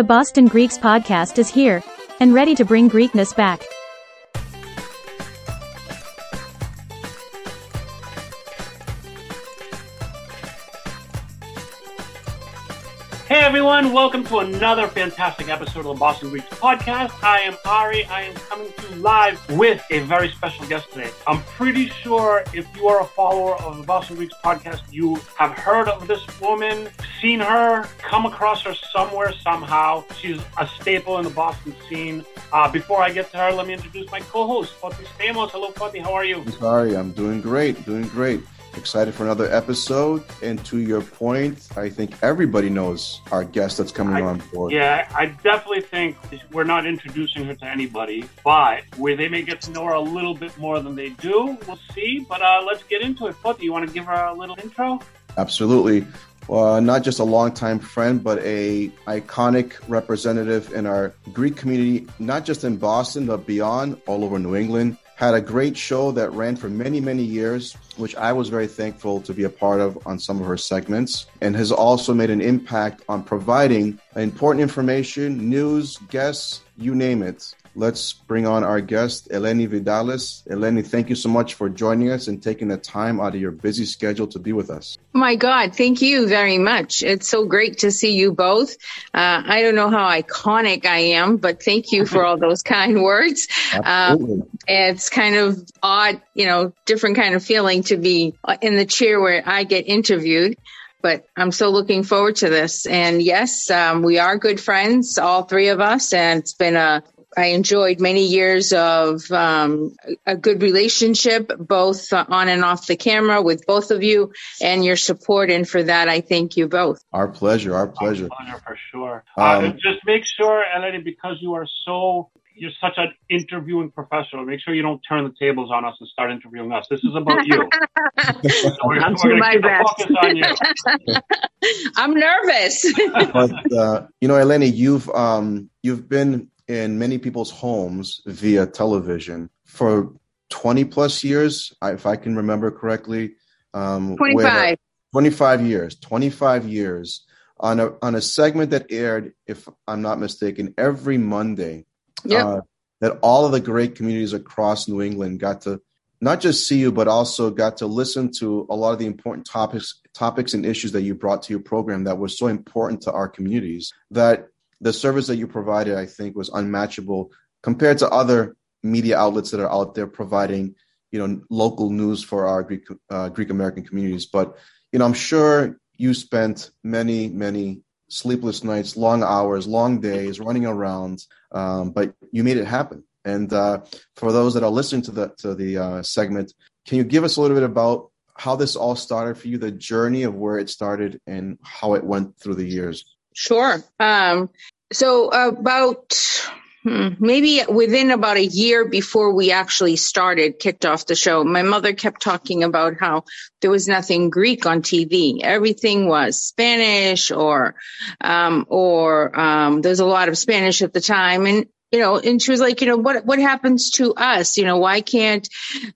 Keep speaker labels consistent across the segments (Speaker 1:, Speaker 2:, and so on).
Speaker 1: The Boston Greeks podcast is here and ready to bring Greekness back.
Speaker 2: Hey everyone, welcome to another fantastic episode of the Boston Greeks podcast. I am Ari. I am coming to you live with a very special guest today. I'm pretty sure if you are a follower of the Boston Greeks podcast, you have heard of this woman, seen her, come across her somewhere, somehow. She's a staple in the Boston scene. Uh, before I get to her, let me introduce my co-host, Foti Stamos. Hello, Foti. How are you?
Speaker 3: Sorry, I'm doing great, doing great. Excited for another episode. And to your point, I think everybody knows our guest that's coming
Speaker 2: I,
Speaker 3: on board.
Speaker 2: Yeah, I definitely think we're not introducing her to anybody, but where they may get to know her a little bit more than they do, we'll see. But uh, let's get into it. Foti, you want to give her a little intro?
Speaker 3: Absolutely. Uh, not just a longtime friend, but a iconic representative in our Greek community, not just in Boston, but beyond, all over New England had a great show that ran for many, many years, which I was very thankful to be a part of on some of her segments, and has also made an impact on providing important information, news, guests, you name it. Let's bring on our guest, Eleni Vidalis. Eleni, thank you so much for joining us and taking the time out of your busy schedule to be with us.
Speaker 4: My God, thank you very much. It's so great to see you both. Uh, I don't know how iconic I am, but thank you for all those kind words. Um, it's kind of odd, you know, different kind of feeling to be in the chair where I get interviewed but I'm so looking forward to this. And yes, um, we are good friends, all three of us, and it's been a I enjoyed many years of um, a good relationship, both on and off the camera with both of you and your support. And for that, I thank you both.
Speaker 3: Our pleasure. Our pleasure.
Speaker 2: Our pleasure for sure. Um, uh, just make sure, Eleni, because you are so you're such an interviewing professional. Make sure you don't turn the tables on us and start interviewing us. This is about you.
Speaker 4: so we're, I'm we're my best. I'm nervous.
Speaker 3: but uh, you know, Eleni, you've um, you've been in many people's homes via television for 20 plus years, if I can remember correctly.
Speaker 4: Um, 25.
Speaker 3: 25 years, 25 years on a, on a segment that aired, if I'm not mistaken, every Monday.
Speaker 4: Yep. Uh,
Speaker 3: that all of the great communities across New England got to not just see you, but also got to listen to a lot of the important topics, topics and issues that you brought to your program that were so important to our communities that the service that you provided, I think, was unmatchable compared to other media outlets that are out there providing, you know, local news for our Greek uh, Greek American communities. But you know, I'm sure you spent many, many sleepless nights, long hours, long days running around, um, but you made it happen. And uh, for those that are listening to the to the uh, segment, can you give us a little bit about how this all started for you, the journey of where it started, and how it went through the years?
Speaker 4: Sure. Um, so about hmm, maybe within about a year before we actually started, kicked off the show, my mother kept talking about how there was nothing Greek on TV. Everything was Spanish or, um, or, um, there's a lot of Spanish at the time. And you know, and she was like, you know, what what happens to us? You know, why can't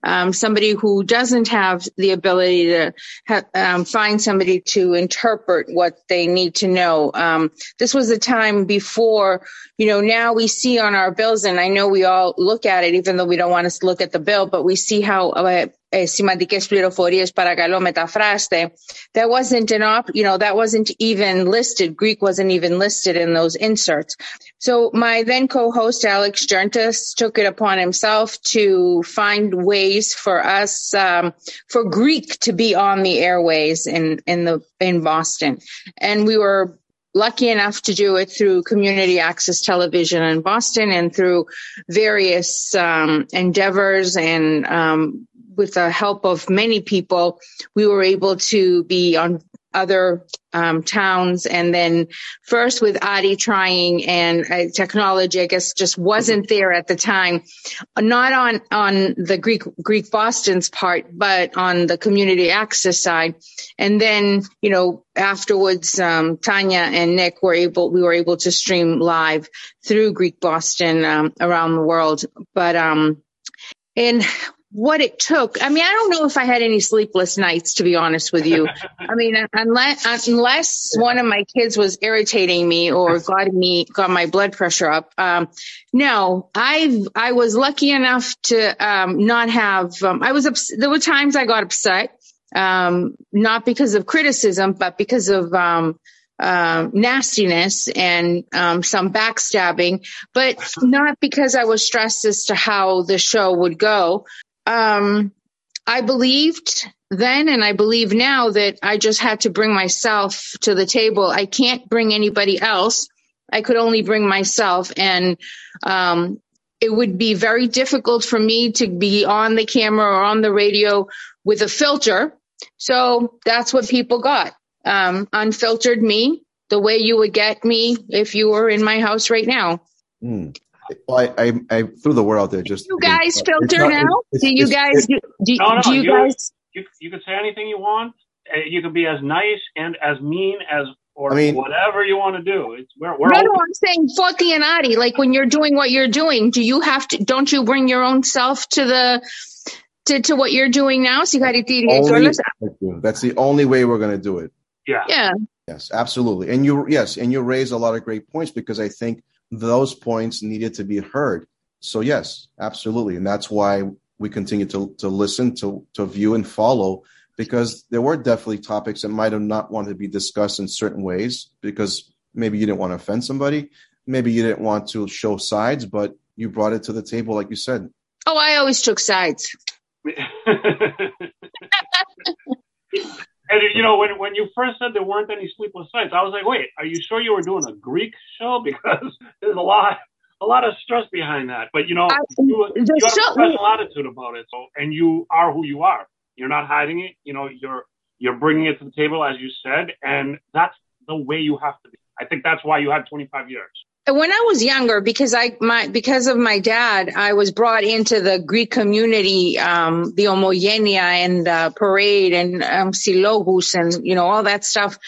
Speaker 4: um, somebody who doesn't have the ability to ha- um, find somebody to interpret what they need to know? Um, this was a time before, you know, now we see on our bills, and I know we all look at it, even though we don't want to look at the bill, but we see how uh, ε, σημαντικές πληροφορίες παρακαλώ μεταφράστε. That wasn't an op, you know, that wasn't even listed. Greek wasn't even listed in those inserts. So my then co-host Alex Gerntis took it upon himself to find ways for us, um, for Greek to be on the airways in, in the, in Boston. And we were lucky enough to do it through community access television in Boston and through various um, endeavors and um, with the help of many people, we were able to be on other um, towns. And then first with Adi trying and uh, technology, I guess just wasn't there at the time, not on, on the Greek, Greek Boston's part, but on the community access side. And then, you know, afterwards, um, Tanya and Nick were able, we were able to stream live through Greek Boston, um, around the world. But, um, and what it took. I mean, I don't know if I had any sleepless nights, to be honest with you. I mean, unless unless one of my kids was irritating me or got me got my blood pressure up. Um, no, I I was lucky enough to um, not have. Um, I was ups- there were times I got upset, um, not because of criticism, but because of um, uh, nastiness and um, some backstabbing, but not because I was stressed as to how the show would go. Um, I believed then and I believe now that I just had to bring myself to the table. I can't bring anybody else. I could only bring myself. And um, it would be very difficult for me to be on the camera or on the radio with a filter. So that's what people got. Um, unfiltered me, the way you would get me if you were in my house right now.
Speaker 3: Mm. Well, I, I, I, threw the word out there. Just
Speaker 4: you guys filter not, now. do you guys do? do,
Speaker 2: no, no,
Speaker 4: do you,
Speaker 2: you,
Speaker 4: guys?
Speaker 2: You, you can say anything you want. Uh, you can be as nice and as mean as or
Speaker 3: I mean,
Speaker 2: whatever you want to do. It's we're, we're
Speaker 4: no,
Speaker 2: open.
Speaker 4: no, I'm saying Foti and Adi. Like when you're doing what you're doing, do you have to? Don't you bring your own self to the to, to what you're doing now? So you got to
Speaker 3: only, That's the only way we're going to do it.
Speaker 2: Yeah.
Speaker 4: Yeah.
Speaker 3: Yes, absolutely. And you, yes, and you raise a lot of great points because I think those points needed to be heard. So yes, absolutely, and that's why we continue to to listen, to to view and follow, because there were definitely topics that might have not wanted to be discussed in certain ways because maybe you didn't want to offend somebody, maybe you didn't want to show sides, but you brought it to the table, like you said.
Speaker 4: Oh, I always took sides.
Speaker 2: And you know, when when you first said there weren't any sleepless nights, I was like, wait, are you sure you were doing a Greek show? Because there's a lot a lot of stress behind that. But you know,
Speaker 4: I,
Speaker 2: you, you have a professional attitude about it, so and you are who you are. You're not hiding it. You know, you're you're bringing it to the table as you said, and that's the way you have to be. I think that's why you had 25 years
Speaker 4: when I was younger, because I my because of my dad, I was brought into the Greek community, um, the Omogenia and uh, parade and um, Silogus and you know all that stuff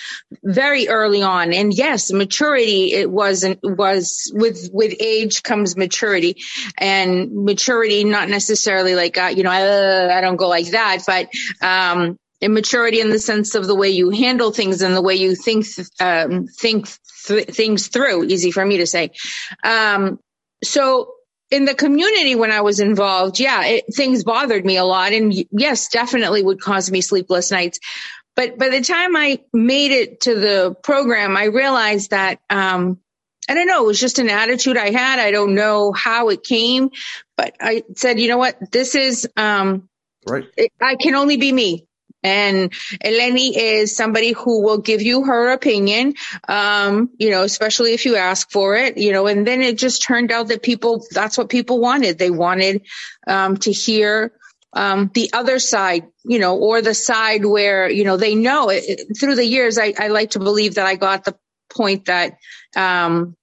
Speaker 4: very early on. And yes, maturity it wasn't was with with age comes maturity, and maturity not necessarily like uh, you know uh, I don't go like that, but um, immaturity in the sense of the way you handle things and the way you think um, think th- things through. Easy for me to say. Um, so in the community when I was involved, yeah, it, things bothered me a lot, and yes, definitely would cause me sleepless nights. But by the time I made it to the program, I realized that um, I don't know, it was just an attitude I had. I don't know how it came, but I said, you know what, this is um,
Speaker 3: right.
Speaker 4: It, I can only be me. And Eleni is somebody who will give you her opinion, um, you know, especially if you ask for it, you know, and then it just turned out that people, that's what people wanted. They wanted, um, to hear, um, the other side, you know, or the side where, you know, they know it, through the years. I, I like to believe that I got the point that, um,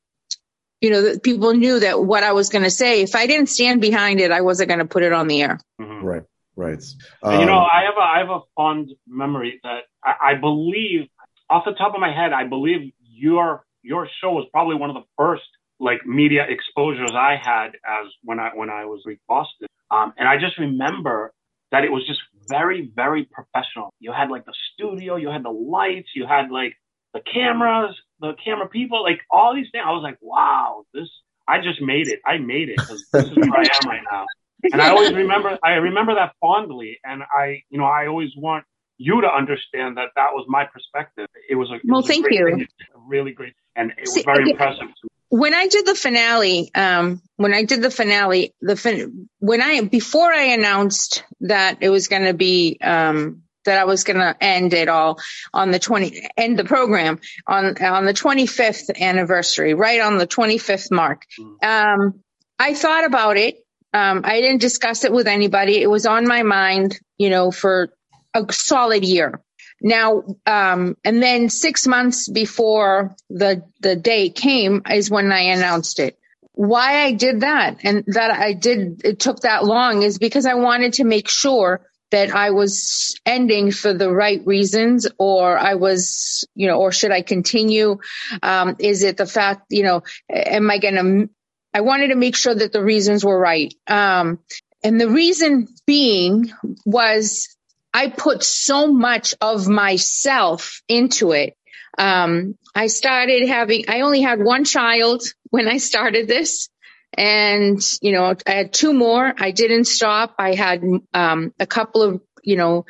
Speaker 4: you know, that people knew that what I was going to say, if I didn't stand behind it, I wasn't going to put it on the air.
Speaker 3: Mm-hmm. Right. Right.
Speaker 2: Um, you know, um, I have a I have a fond memory that I, I, believe, off the top of my head, I believe your your show was probably one of the first like media exposures I had as when I when I was with Boston. Um, and I just remember that it was just very very professional. You had like the studio, you had the lights, you had like the cameras, the camera people, like all these things. I was like, wow, this I just made it. I made it because this is where I am right now and I always remember, I remember that fondly. And I, you know, I always want you to understand that that was my perspective. It was a, it
Speaker 4: well,
Speaker 2: was
Speaker 4: thank
Speaker 2: a
Speaker 4: you.
Speaker 2: Thing, really great. And it was
Speaker 4: See,
Speaker 2: very impressive.
Speaker 4: When I did the finale, um, when I did the finale, the fin- when I, before I announced that it was going to be, um, that I was going to end it all on the 20, end the program on, on the 25th anniversary, right on the 25th mark. Mm. Um, I thought about it um, I didn't discuss it with anybody. It was on my mind, you know, for a solid year. Now, um, and then six months before the the day came is when I announced it. Why I did that and that I did it took that long is because I wanted to make sure that I was ending for the right reasons, or I was, you know, or should I continue? Um, is it the fact, you know, am I going to I wanted to make sure that the reasons were right. Um, and the reason being was I put so much of myself into it. Um, I started having, I only had one child when I started this. And, you know, I had two more. I didn't stop. I had um, a couple of, you know,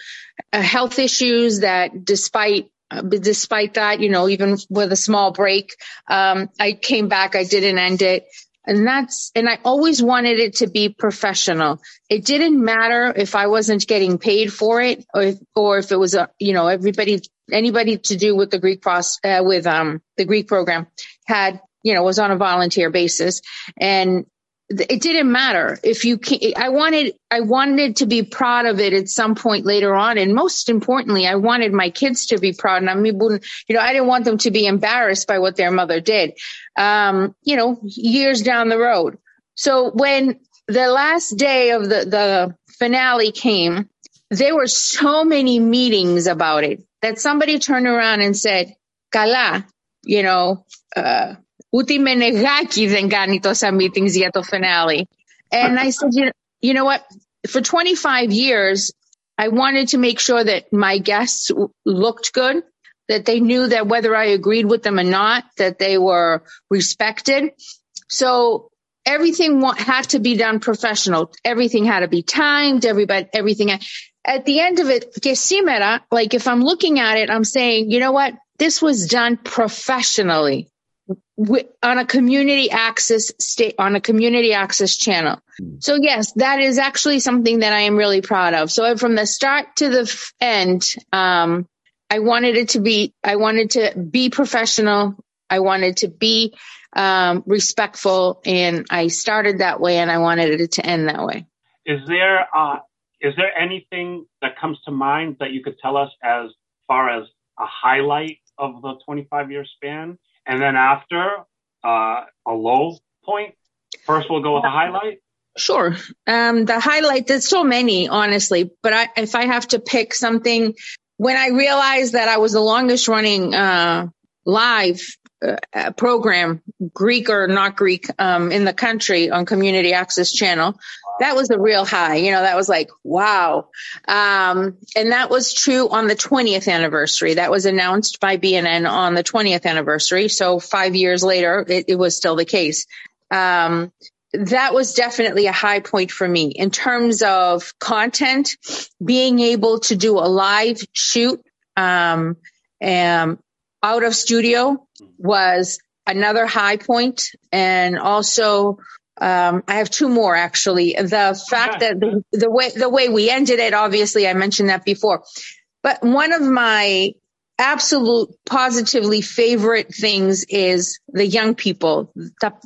Speaker 4: uh, health issues that despite uh, despite that, you know, even with a small break, um, I came back. I didn't end it. And that's, and I always wanted it to be professional. It didn't matter if I wasn't getting paid for it or if, or if it was a, you know, everybody, anybody to do with the Greek process, uh, with, um, the Greek program had, you know, was on a volunteer basis. And it didn't matter. If you can, i wanted i wanted to be proud of it at some point later on. And most importantly i wanted my kids to be proud. And i mean you know i didn't want them to be embarrassed by what their mother did um, you know years down the road. So when the last day of the the finale came there were so many meetings about it that somebody turned around and said kala you know uh, Ούτε με νεγάκι δεν κάνει τόσα meetings για το finale. And I said, you know, you know what? For 25 years, I wanted to make sure that my guests looked good, that they knew that whether I agreed with them or not, that they were respected. So everything had to be done professional. Everything had to be timed. Everybody, everything. At the end of it, que like if I'm looking at it, I'm saying, you know what? This was done professionally on a community access state on a community access channel. Hmm. So yes, that is actually something that I am really proud of. So from the start to the end, um, I wanted it to be, I wanted to be professional. I wanted to be um, respectful, and I started that way, and I wanted it to end that way.
Speaker 2: Is there uh, is there anything that comes to mind that you could tell us as far as a highlight of the 25 year span? And then after uh, a low point, first we'll go with the highlight.
Speaker 4: Sure. Um, the highlight, there's so many, honestly, but I, if I have to pick something, when I realized that I was the longest running, uh, live uh, program, Greek or not Greek, um, in the country on Community Access Channel. That was a real high. You know, that was like, wow. Um, and that was true on the 20th anniversary. That was announced by BNN on the 20th anniversary. So five years later, it, it was still the case. Um, that was definitely a high point for me in terms of content, being able to do a live shoot, um, and out of studio was another high point and also um, I have two more actually. The fact that the, the, way the way we ended it, obviously, I mentioned that before. But one of my absolute positively favorite things is the young people.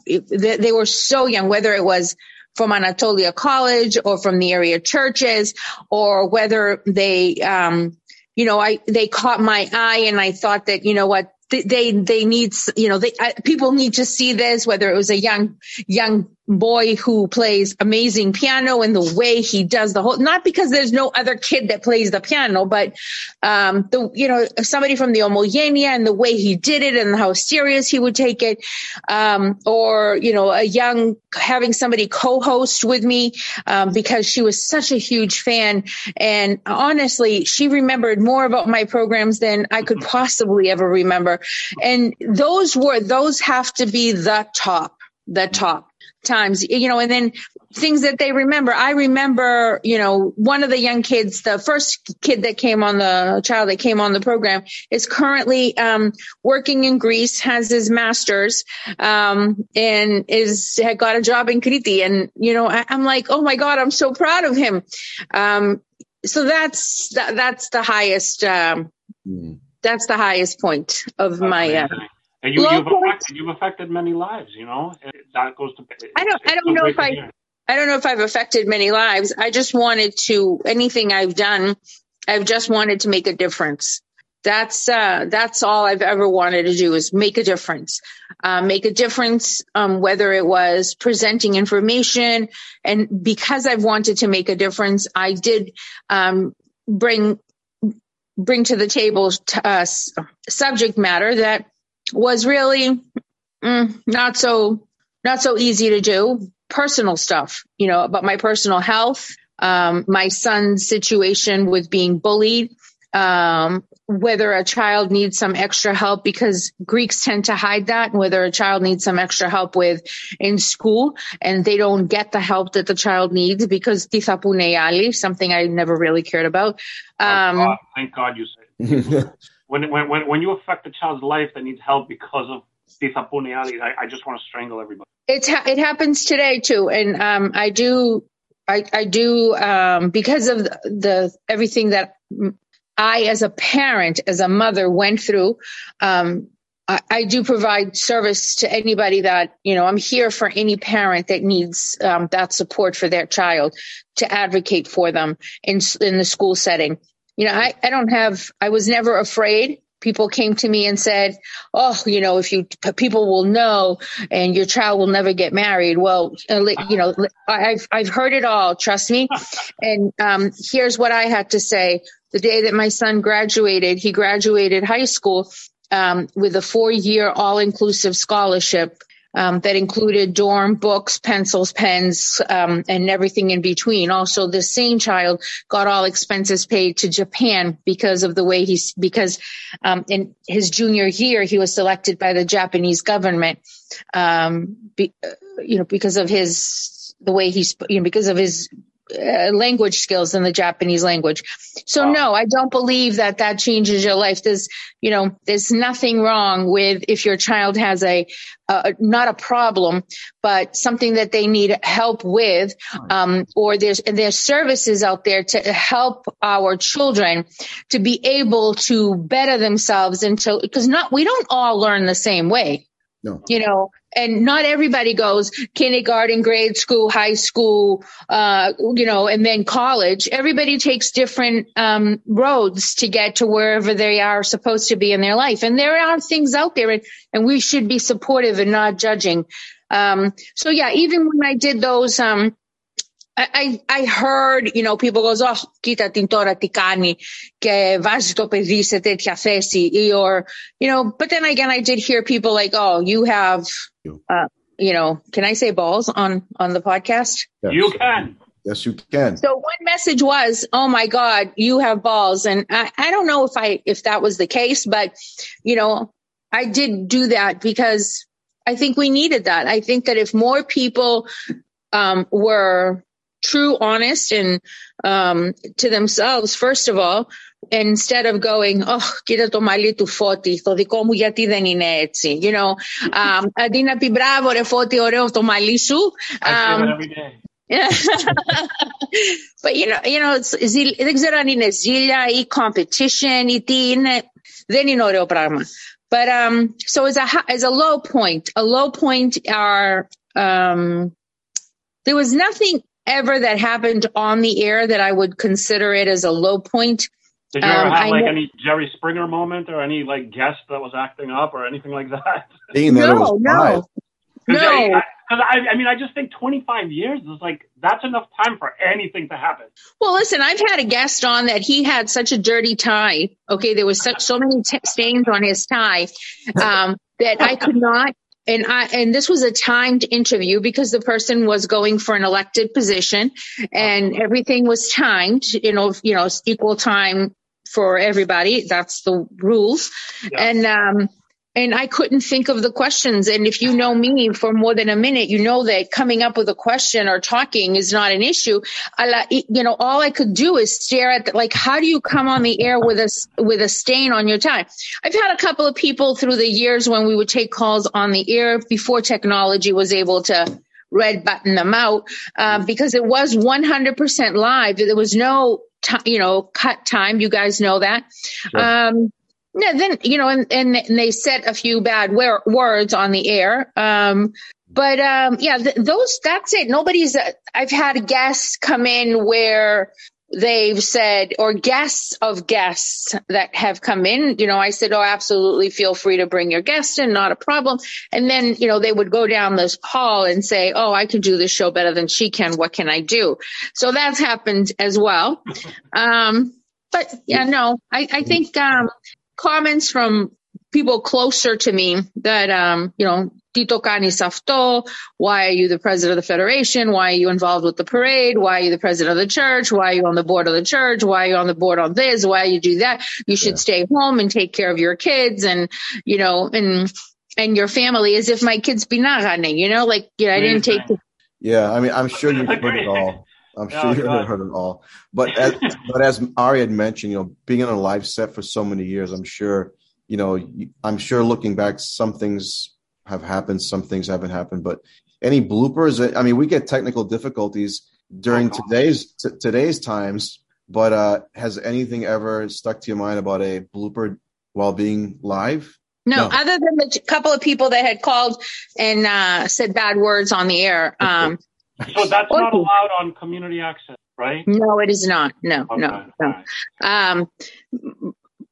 Speaker 4: They were so young, whether it was from Anatolia College or from the area churches, or whether they, um, you know, I they caught my eye, and I thought that you know what they they need you know they people need to see this whether it was a young young boy who plays amazing piano and the way he does the whole not because there's no other kid that plays the piano but um the you know somebody from the homogenia and the way he did it and how serious he would take it. Um or you know a young having somebody co-host with me um because she was such a huge fan. And honestly she remembered more about my programs than I could possibly ever remember. And those were those have to be the top the top times, you know, and then things that they remember. I remember, you know, one of the young kids, the first kid that came on the child that came on the program is currently um, working in Greece, has his master's, um, and is had got a job in Kriti. And, you know, I, am like, oh my God, I'm so proud of him. Um, so that's, that, that's the highest, um, mm. that's the highest point of my, uh,
Speaker 2: and you, have affected, you've affected many lives, you know. That goes to.
Speaker 4: I don't. I don't know if I. I don't know if I've affected many lives. I just wanted to. Anything I've done, I've just wanted to make a difference. That's uh, that's all I've ever wanted to do is make a difference. Uh, make a difference, um, whether it was presenting information, and because I've wanted to make a difference, I did um, bring bring to the table t- uh, subject matter that was really mm, not so not so easy to do. Personal stuff, you know, about my personal health, um, my son's situation with being bullied, um, whether a child needs some extra help because Greeks tend to hide that, whether a child needs some extra help with in school and they don't get the help that the child needs because tisapuneyali, something I never really cared about. Um,
Speaker 2: oh God, thank God you said when, when, when, when you affect a child's life that needs help because of these tisapuneyali, I, I just want to strangle everybody.
Speaker 4: It's ha- it happens today too, and um, I do I, I do um, because of the, the everything that I, as a parent, as a mother, went through. Um, I, I, do provide service to anybody that you know. I'm here for any parent that needs um, that support for their child to advocate for them in in the school setting. You know, I, I don't have. I was never afraid people came to me and said, "Oh, you know, if you people will know, and your child will never get married." Well, uh, you know, I've I've heard it all. Trust me. And um, here's what I had to say: the day that my son graduated, he graduated high school um, with a four-year all-inclusive scholarship um, that included dorm, books, pencils, pens, um, and everything in between. Also, the same child got all expenses paid to Japan because of the way he's, because um, in his junior year, he was selected by the Japanese government, um, be, you know, because of his, the way he's, you know, because of his uh, language skills in the Japanese language. So wow. no, I don't believe that that changes your life. There's, you know, there's nothing wrong with if your child has a, uh, not a problem, but something that they need help with, um, or there's there's services out there to help our children to be able to better themselves until because not we don't all learn the same way.
Speaker 3: No.
Speaker 4: You know, and not everybody goes kindergarten, grade school, high school, uh, you know, and then college. Everybody takes different um, roads to get to wherever they are supposed to be in their life. And there are things out there, and, and we should be supportive and not judging. Um, so yeah, even when I did those, um, I, I heard, you know, people goes, oh, κοίτα την τώρα τι κάνει και βάζει το παιδί σε τέτοια θέση or, you know, but then again, I did hear people like, oh, you have, uh, you know, can I say balls on, on the podcast?
Speaker 2: Yes. You can.
Speaker 3: Yes, you can.
Speaker 4: So one message was, oh my God, you have balls. And I, I don't know if I, if that was the case, but, you know, I did do that because I think we needed that. I think that if more people um, were true, honest, and um, to themselves, first of all, instead of going, oh, κοίτα το μαλλί του Φώτη, το δικό μου γιατί δεν είναι έτσι, you know, um, αντί να πει μπράβο ρε Φώτη, ωραίο το μαλλί σου. Um, but you know, you know, it's, δεν ξέρω αν είναι ζήλια ή competition ή τι είναι, δεν είναι ωραίο πράγμα. But um, so as a as a low point, a low point are um, there was nothing ever that happened on the air that I would consider it as a low point.
Speaker 2: Did you ever um, have I like know, any Jerry Springer moment or any like guest that was acting up or anything like that?
Speaker 4: no, no, no.
Speaker 2: I, I, I, mean, I just think 25 years is like that's enough time for anything to happen.
Speaker 4: Well, listen, I've had a guest on that he had such a dirty tie. Okay, there was such so many t- stains on his tie um, that I could not and I and this was a timed interview because the person was going for an elected position and everything was timed, you know, you know, equal time for everybody. That's the rules. Yeah. And um and I couldn't think of the questions. And if you know me for more than a minute, you know that coming up with a question or talking is not an issue. I, you know, all I could do is stare at the, like, how do you come on the air with a, with a stain on your tie? I've had a couple of people through the years when we would take calls on the air before technology was able to red button them out, uh, because it was 100% live. There was no, t- you know, cut time. You guys know that. Sure. Um, yeah, then you know, and, and, they said a few bad words on the air. Um, but um, yeah, th- those that's it. Nobody's. Uh, I've had guests come in where they've said, or guests of guests that have come in. You know, I said, oh, absolutely, feel free to bring your guest in, not a problem. And then you know they would go down this hall and say, oh, I can do this show better than she can. What can I do? So that's happened as well. Um, but yeah, no, I, I think um, comments from people closer to me that, um, you know, Tito Kani Safto? Why are you the president of the federation? Why are you involved with the parade? Why are you the president of the church? Why are you on the board of the church? Why are you on the board on this? Why you do that? You should yeah. stay home and take care of your kids and, you know, and, and your family as if my kids be not running, you know, like, yeah, I didn't take. The-
Speaker 3: yeah. I mean, I'm sure you've heard it all. I'm sure you've heard it all. But as, but as Ari had mentioned, you know, being on a live set for so many years, I'm sure, you know, I'm sure looking back, some things have happened, some things haven't happened. But any bloopers? I mean, we get technical difficulties during oh, today's t- today's times. But uh, has anything ever stuck to your mind about a blooper while being live?
Speaker 4: No, no. other than the couple of people that had called and uh, said bad words on the air. Um,
Speaker 2: so that's not allowed on community access, right?
Speaker 4: No, it is not. No, okay. no, no. Um,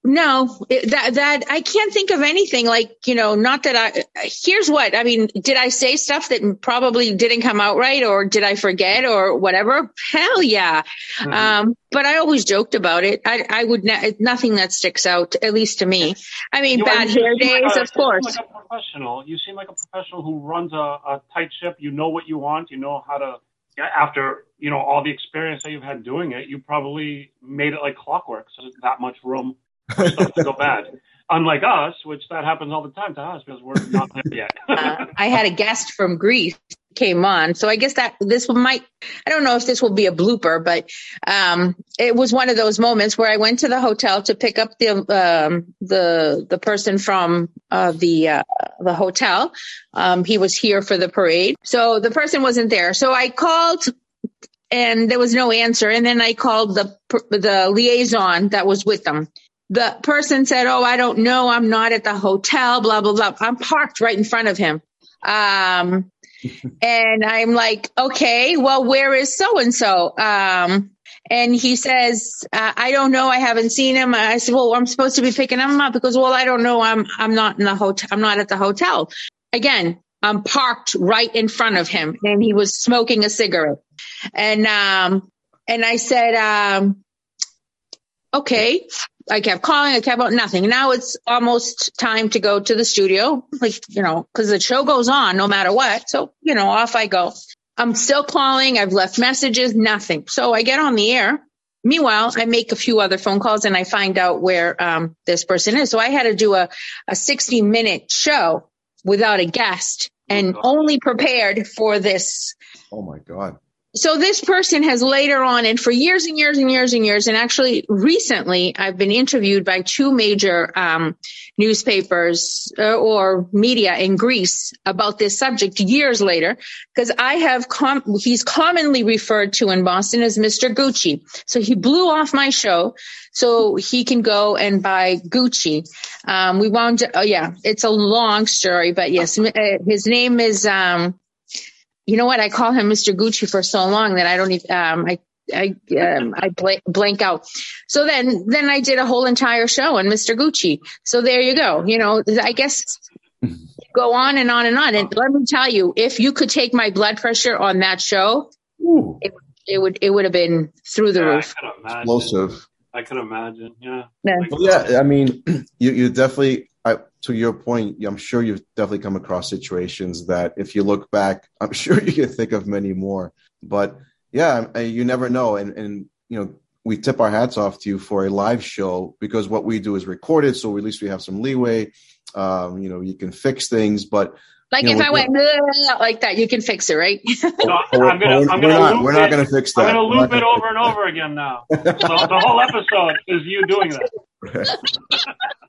Speaker 4: no, that that I can't think of anything like you know. Not that I. Here's what I mean. Did I say stuff that probably didn't come out right, or did I forget, or whatever? Hell yeah. Mm-hmm. Um, but I always joked about it. I I would ne- nothing that sticks out, at least to me. I mean, you bad hair days, like a, of course.
Speaker 2: Like a professional, you seem like a professional who runs a, a tight ship. You know what you want. You know how to. After you know all the experience that you've had doing it, you probably made it like clockwork. So there's that much room to go bad. Unlike us, which that happens all the time to us because we're not there yet.
Speaker 4: uh, I had a guest from Greece came on, so I guess that this might. I don't know if this will be a blooper, but um, it was one of those moments where I went to the hotel to pick up the um, the the person from uh, the uh, the hotel. Um, he was here for the parade, so the person wasn't there. So I called and there was no answer. And then I called the the liaison that was with them the person said, Oh, I don't know. I'm not at the hotel, blah, blah, blah. I'm parked right in front of him. Um, and I'm like, okay, well, where is so and so? Um, and he says, uh, I don't know. I haven't seen him. I said, well, I'm supposed to be picking him up because, well, I don't know. I'm, I'm not in the hotel. I'm not at the hotel. Again, I'm parked right in front of him and he was smoking a cigarette. And, um, and I said, um, okay. I kept calling, I kept on nothing. Now it's almost time to go to the studio, like, you know, cause the show goes on no matter what. So, you know, off I go. I'm still calling. I've left messages, nothing. So I get on the air. Meanwhile, I make a few other phone calls and I find out where um, this person is. So I had to do a, a 60 minute show without a guest and only prepared for this.
Speaker 3: Oh my God
Speaker 4: so this person has later on and for years and years and years and years and actually recently i've been interviewed by two major um, newspapers uh, or media in greece about this subject years later because i have com- he's commonly referred to in boston as mr gucci. So he blew off my show so he can go and buy gucci. Um, we wound oh yeah it's a long story but yes uh, his name is um, you know what? I call him Mr. Gucci for so long that I don't even, um, I, I, um, I blank, blank out. So then, then I did a whole entire show on Mr. Gucci. So there you go. You know, I guess go on and on and on. And let me tell you, if you could take my blood pressure on that show, it, it, would, it would have been through the yeah, roof.
Speaker 3: Explosive.
Speaker 2: I could imagine. Yeah. Yeah.
Speaker 3: Well, yeah. I mean, you, you definitely, I, to your point, I'm sure you've definitely come across situations that if you look back, I'm sure you can think of many more. But yeah, you never know. And, and, you know, we tip our hats off to you for a live show because what we do is recorded. So at least we have some leeway. Um, you know, you can fix things, but
Speaker 4: like
Speaker 3: you
Speaker 4: if I went like that, you can fix it, right?
Speaker 2: no, I'm gonna, I'm gonna
Speaker 3: not, we're not going to fix that.
Speaker 2: I'm going to loop it over and over again now. so the whole episode is you doing that.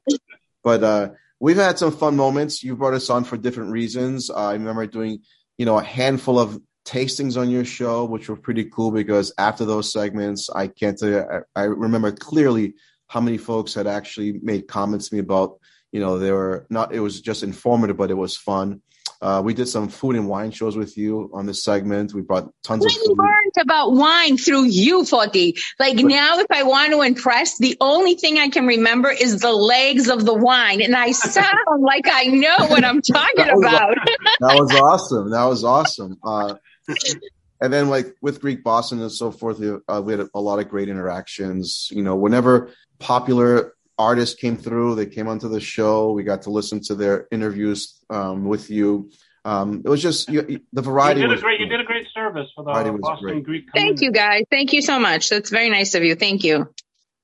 Speaker 3: but uh, we've had some fun moments. You brought us on for different reasons. Uh, I remember doing, you know, a handful of tastings on your show, which were pretty cool because after those segments, I can't tell you, I, I remember clearly how many folks had actually made comments to me about, you know, they were not, it was just informative, but it was fun. Uh, we did some food and wine shows with you on this segment. We brought tons
Speaker 4: we
Speaker 3: of We
Speaker 4: learned about wine through you, Foti. Like now, if I want to impress, the only thing I can remember is the legs of the wine, and I sound like I know what I'm talking that about.
Speaker 3: that was awesome. That was awesome. Uh, and then like with Greek Boston and so forth, uh, we had a lot of great interactions. You know, whenever popular artists came through. They came onto the show. We got to listen to their interviews um, with you. um, it was just you, the variety.
Speaker 2: You did
Speaker 3: was
Speaker 2: a great. You did a great service for the
Speaker 3: Variety was
Speaker 2: Boston
Speaker 3: great.
Speaker 2: Greek.
Speaker 4: Thank you, guys. Thank you so much. That's very nice of you. Thank you.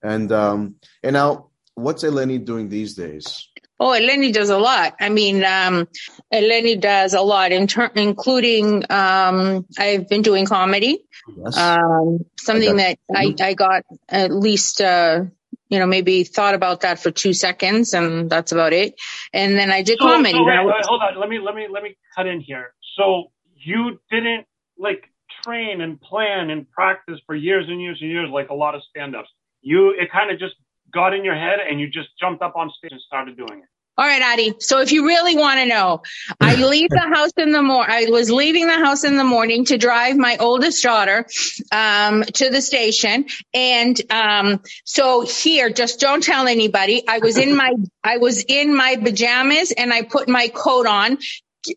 Speaker 3: And um, and now, what's Eleni doing these days?
Speaker 4: Oh, Eleni does a lot. I mean, um, Eleni does a lot, in ter- including um, I've been doing comedy.
Speaker 3: Yes.
Speaker 4: Um, something
Speaker 3: I
Speaker 4: that I, I got at least, uh, you know, maybe thought about that for two seconds, and that's about it. And then I did
Speaker 2: So,
Speaker 4: comedy.
Speaker 2: so wait, wait, hold on. Let me let me let me cut in here. So you didn't like train and plan and practice for years and years and years like a lot of stand-ups. You it kind of just got in your head and you just jumped up on stage and started doing it.
Speaker 4: All right, Adi. So if you really want to know, I leave the house in the mor. I was leaving the house in the morning to drive my oldest daughter um, to the station, and um, so here, just don't tell anybody. I was in my I was in my pajamas, and I put my coat on.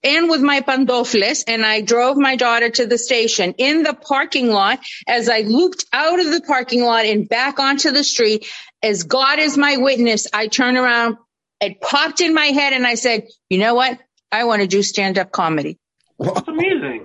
Speaker 4: And with my pantofles, and I drove my daughter to the station in the parking lot. As I looped out of the parking lot and back onto the street, as God is my witness, I turned around, it popped in my head and I said, you know what? I want to do stand up comedy.
Speaker 2: That's amazing.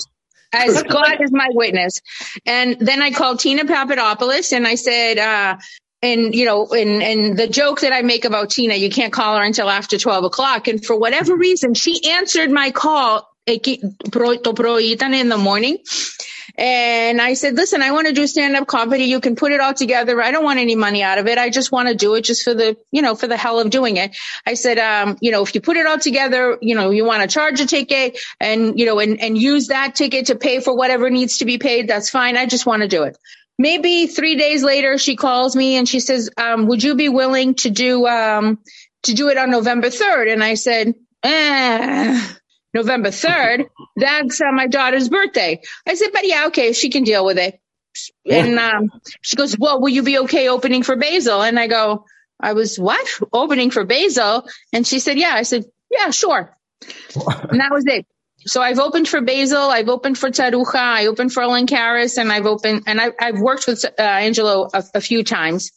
Speaker 4: As God is my witness. And then I called Tina Papadopoulos and I said, uh, and you know, and and the joke that I make about Tina, you can't call her until after twelve o'clock. And for whatever reason, she answered my call eki- pro- to proitan in the morning. And I said, listen, I want to do stand up comedy. You can put it all together. I don't want any money out of it. I just want to do it just for the, you know, for the hell of doing it. I said, um, you know, if you put it all together, you know, you want to charge a ticket and, you know, and, and use that ticket to pay for whatever needs to be paid. That's fine. I just want to do it. Maybe three days later, she calls me and she says, um, would you be willing to do, um, to do it on November 3rd? And I said, eh, November 3rd, that's uh, my daughter's birthday. I said, but yeah, okay, she can deal with it. And um, she goes, well, will you be okay opening for Basil? And I go, I was what? Opening for Basil? And she said, yeah. I said, yeah, sure. and that was it. So I've opened for Basil, I've opened for Taruja, I opened for Ellen Karas, and I've opened, and I, I've worked with uh, Angelo a, a few times.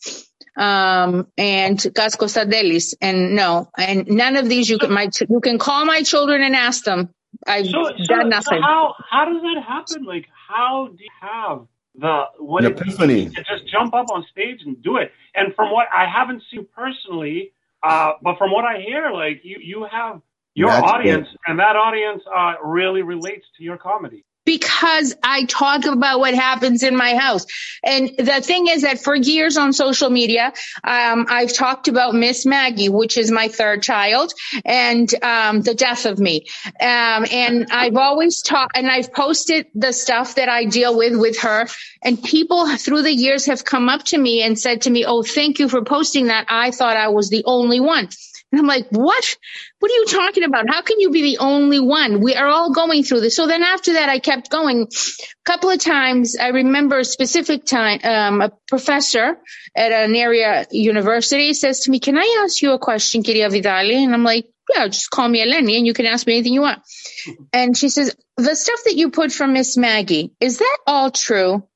Speaker 4: Um, and Gus Costadelis. And no, and none of these you can, my, you can call my children and ask them. I've
Speaker 2: So, so,
Speaker 4: done
Speaker 2: so
Speaker 4: nothing.
Speaker 2: how how does that happen? Like how do you have the what
Speaker 3: An epiphany.
Speaker 2: to just jump up on stage and do it? And from what I haven't seen personally, uh, but from what I hear, like you you have your
Speaker 3: That's
Speaker 2: audience, and that audience uh, really relates to your comedy.
Speaker 4: Because I talk about what happens in my house. And the thing is that for years on social media, um, I've talked about Miss Maggie, which is my third child, and um, the death of me. Um, and I've always talked, and I've posted the stuff that I deal with with her. And people through the years have come up to me and said to me, "Oh, thank you for posting that. I thought I was the only one." And I'm like, what? What are you talking about? How can you be the only one? We are all going through this. So then after that, I kept going. A couple of times, I remember a specific time, um, a professor at an area university says to me, can I ask you a question, Kiria Vidali? And I'm like, yeah, just call me Eleni and you can ask me anything you want. And she says, the stuff that you put from Miss Maggie, is that all true?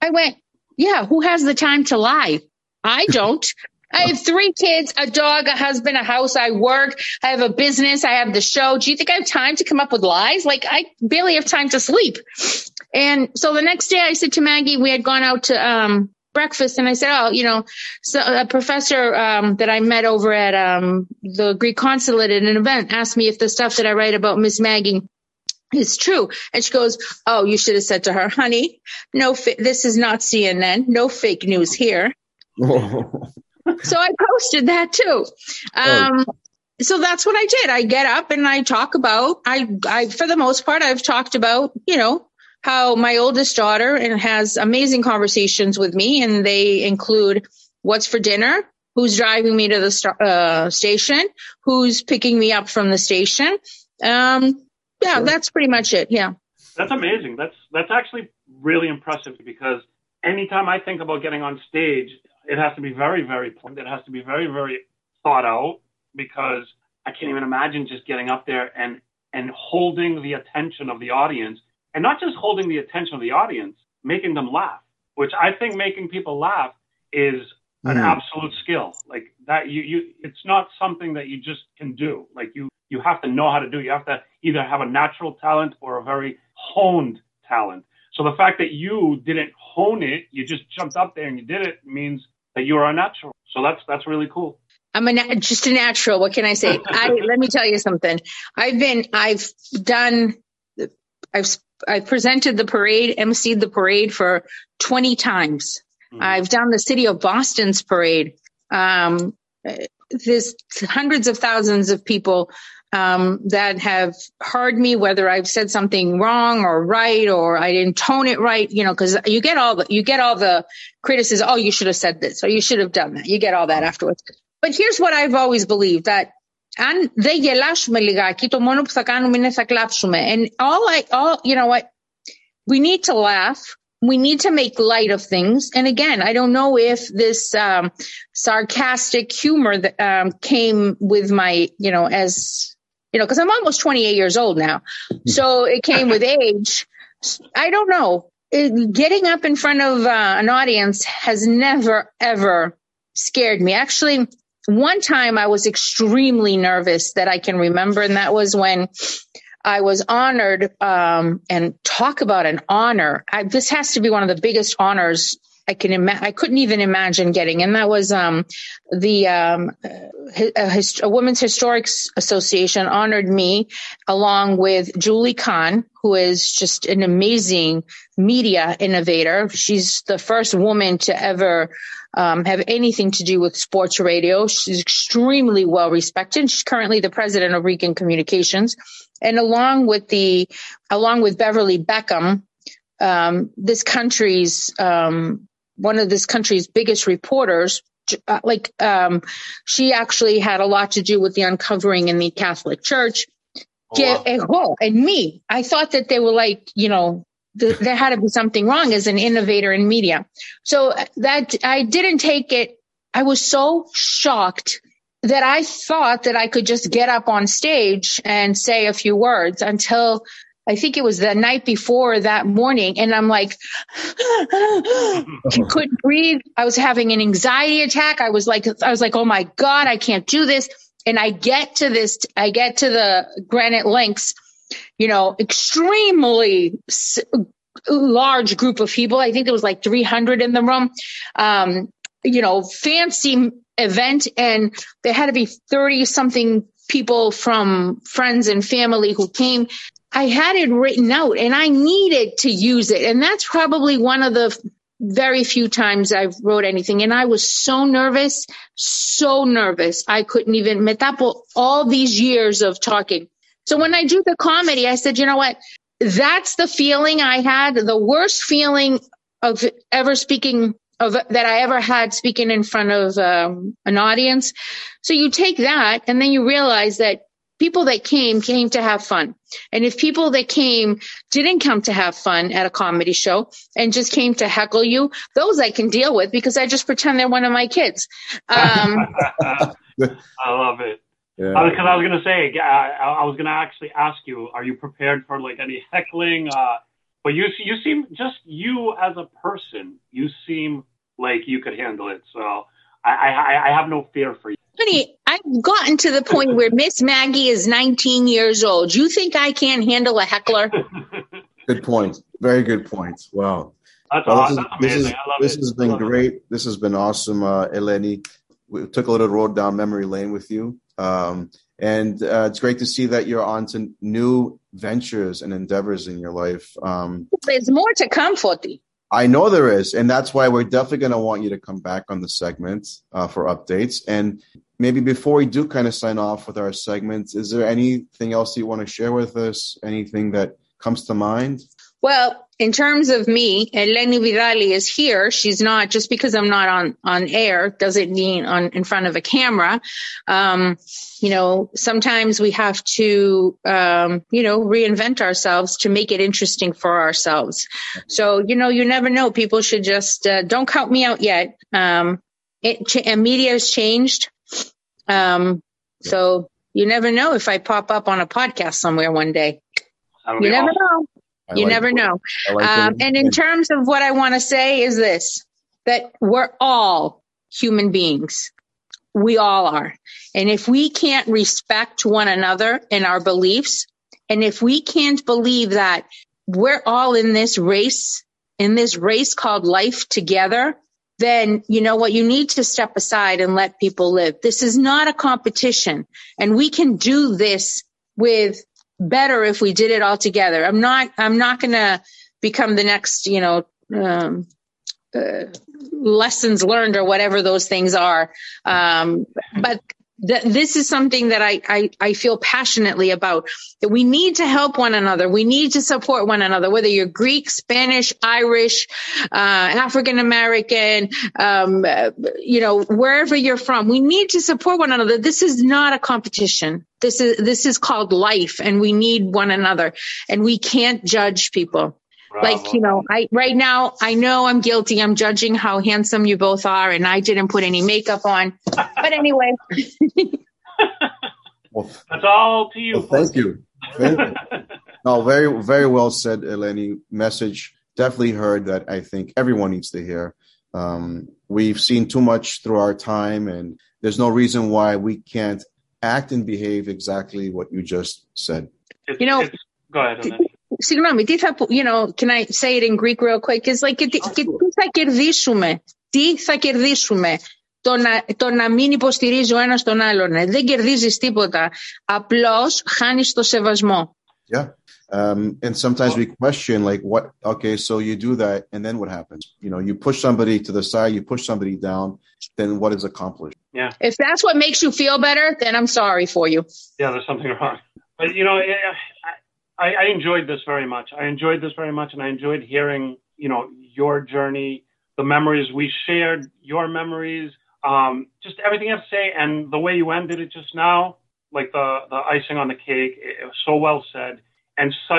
Speaker 4: I went, yeah, who has the time to lie? I don't. I have three kids, a dog, a husband, a house. I work. I have a business. I have the show. Do you think I have time to come up with lies? Like I barely have time to sleep. And so the next day I said to Maggie, we had gone out to, um, breakfast and I said, oh, you know, so a professor, um, that I met over at, um, the Greek consulate at an event asked me if the stuff that I write about Miss Maggie is true. And she goes, oh, you should have said to her, honey, no, this is not CNN. No fake news here so I posted that too. Um, so that's what I did. I get up and I talk about, I, I, for the most part, I've talked about, you know, how my oldest daughter and has amazing conversations with me and they include what's for dinner, who's driving me to the sta- uh, station, who's picking me up from the station. Um, yeah,
Speaker 3: Sure.
Speaker 4: that's pretty much it. Yeah.
Speaker 2: That's amazing. That's that's actually really impressive because anytime I think about getting on stage, it has to be very, very planned. It has to be very, very thought out because I can't even imagine just getting up there and and holding the attention of the audience and not just holding the attention of the audience, making them laugh, which I think making people laugh is an
Speaker 3: Mhm.
Speaker 2: absolute skill. Like that you you it's not something that you just can do. Like you you have to know how to do it. You have to either have a natural talent or a very honed talent. So the fact that you didn't hone it, you just jumped up there and you did it means that you are a natural. So that's that's really cool.
Speaker 4: I'm a just a natural. What can I say? I let me tell you something. I've been I've done I've I presented the parade, emceed the parade for 20 times. Mm-hmm. I've done the city of Boston's parade. Um, there's hundreds of thousands of people um, that have heard me, whether I've said something wrong or right, or I didn't tone it right, you know, because you get all the you get all the criticism. Oh, you should have said this, or you should have done that. You get all that afterwards. But here's what I've always believed that αν δεν γελάσουμε λιγάκι, το μόνο που θα κάνουμε είναι θα κλάψουμε. And all I, all, you know what? We need to laugh. We need to make light of things. And again, I don't know if this um, sarcastic humor that um, came with my, you know, as, you know, because I'm almost 28 years old now. So it came with age. I don't know. It, getting up in front of uh, an audience has never, ever scared me. Actually, one time I was extremely nervous that I can remember, and that was when I was honored. Um, and talk about an honor. I, this has to be one of the biggest honors I can imagine. I couldn't even imagine getting, and that was um, the um, a, a, Women's Historics Association honored me along with Julie Kahn, who is just an amazing media innovator. She's the first woman to ever um, have anything to do with sports radio. She's extremely well respected. She's currently the president of Regan Communications, and along with the along with Beverly Beckham, um, this country's um, one of this country's biggest reporters. Uh, like um, she actually had a lot to do with the uncovering in the Catholic Church. Oh, wow. And me, I thought that they were like, you know, the, there had to be something wrong as an innovator in media. So that I didn't take it. I was so shocked that I thought that I could just get up on stage and say a few words until I think it was the night before that morning. And I'm like, couldn't breathe. I was having an anxiety attack. I was like, I was like, oh my God, I can't do this. And I get to this, I get to the granite links you know, extremely large group of people. I think there was like 300 in the room. Um, you know, fancy event and there had to be 30 something people from friends and family who came. I had it written out and I needed to use it. And that's probably one of the very few times I've wrote anything. And I was so nervous, so nervous. I couldn't even, metapo all these years of talking. So when I do the comedy, I said, you know what? That's the feeling I had, the worst feeling of ever speaking of that I ever had speaking in front of um, an audience. So you take that and then you realize that people that came came to have fun. And if people that came didn't come to have fun at a comedy show and just came to heckle you, those I can deal with because I just pretend they're one of my kids. Um,
Speaker 2: I love it. Yeah. Because I was gonna say, I, I was gonna actually ask you, are you prepared for like any heckling? Uh, but you you seem just you as a person, you seem like you could handle it. So I I, I have no fear for you.
Speaker 4: Honey, I've gotten to the point where Miss Maggie is 19 years old. You think I can't handle a heckler?
Speaker 3: good point. Very good point. Wow.
Speaker 2: That's well, awesome.
Speaker 3: This, is, this, is, this has been great. It. This has been awesome, uh, Eleni. We took a little road down memory lane with you. Um, and uh, it's great to see that you're on to new ventures and endeavors in your life. Um,
Speaker 4: There's more to come, Foti.
Speaker 3: I know there is, and that's why we're definitely going to want you to come back on the segment uh, for updates. And maybe before we do kind of sign off with our segments, is there anything else you want to share with us? Anything that comes to mind?
Speaker 4: Well, in terms of me, Eleni Vidali is here. She's not just because I'm not on on air doesn't mean on in front of a camera. Um, you know, sometimes we have to, um, you know, reinvent ourselves to make it interesting for ourselves. So, you know, you never know. People should just uh, don't count me out yet. Um, it ch- media has changed. Um, so you never know if I pop up on a podcast somewhere one day. You never awesome. know you like never know. Like um, and in terms of what I want to say is this that we're all human beings. we all are. And if we can't respect one another and our beliefs, and if we can't believe that we're all in this race, in this race called life together, then you know what? You need to step aside and let people live. This is not a competition and we can do this with better if we did it all together. I'm not, I'm not going to become the next, you know, um, uh, lessons learned or whatever those things are. Um, but th- this is something that I, I, I feel passionately about that we need to help one another. We need to support one another, whether you're Greek, Spanish, Irish, uh, African American, um, you know, wherever you're from, we need to support one another. This is not a competition. This is, this is called life and we need one another and we can't judge people. Bravo. Like, you know, I, right now, I know I'm guilty. I'm judging how handsome you both are, and I didn't put any makeup on. But anyway.
Speaker 2: well, That's all to you.
Speaker 3: Well, thank you. Thank you. no, very, very well said, Eleni. Message definitely heard that I think everyone needs to hear. Um, we've seen too much through our time, and there's no reason why we can't act and behave exactly what you just said.
Speaker 4: you know,
Speaker 2: go ahead
Speaker 4: συγγνώμη, τι θα you know, can I say it in Greek real quick? It's like, και, τι θα κερδίσουμε, τι θα κερδίσουμε. Το να, το να μην υποστηρίζει ο ένας τον άλλον. Δεν κερδίζεις τίποτα. Απλώς χάνεις το σεβασμό.
Speaker 3: Yeah. Um, and sometimes we question like what okay so you do that and then what happens you know you push somebody to the side you push somebody down then what is accomplished
Speaker 2: yeah
Speaker 4: if that's what makes you feel better then i'm sorry for you
Speaker 2: yeah there's something wrong but you know I, I enjoyed this very much. I enjoyed this very much, and I enjoyed hearing, you know, your journey, the memories we shared, your memories, um, just everything you have to say, and the way you ended it just now, like the the icing on the cake, it was so well said, and so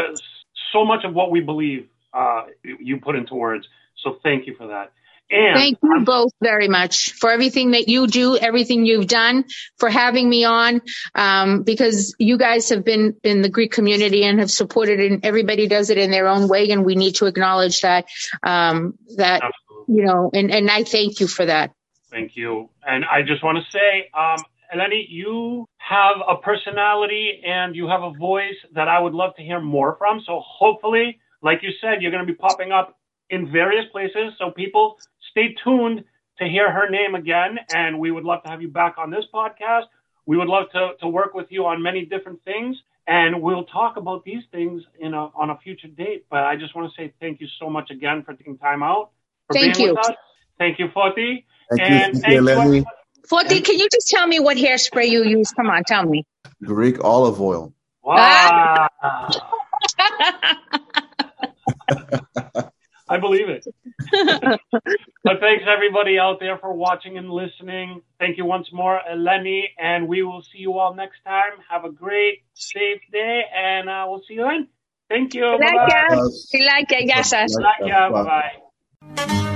Speaker 2: so much of what we believe uh, you put into words. So thank you for that. And
Speaker 4: Thank you both very much for everything that you do, everything you've done, for having me on, um, because you guys have been in the Greek community and have supported it, and everybody does it in their own way, and we need to acknowledge that. Um, that Absolutely. you know, and and I thank you for that.
Speaker 2: Thank you, and I just want to say, um, Eleni, you have a personality and you have a voice that I would love to hear more from. So hopefully, like you said, you're going to be popping up in various places. So people stay tuned to hear her name again. And we would love to have you back on this podcast. We would love to, to work with you on many different things. And we'll talk about these things in a, on a future date. But I just want to say thank you so much again for taking time out. For
Speaker 4: thank
Speaker 2: being
Speaker 4: you.
Speaker 2: With us. Thank you, Foti.
Speaker 3: Thank and you. Thank you,
Speaker 4: Foti, can you just tell me what hairspray you use? Come on, tell me.
Speaker 3: Greek olive oil.
Speaker 2: Wow. I believe it. but thanks everybody out there for watching and listening. Thank you once more, Eleni, and we will see you all next time. Have a great, safe day, and uh, we'll see you then. Thank you.
Speaker 4: Bye-bye. Bye-bye. Bye-bye.
Speaker 2: Bye-bye.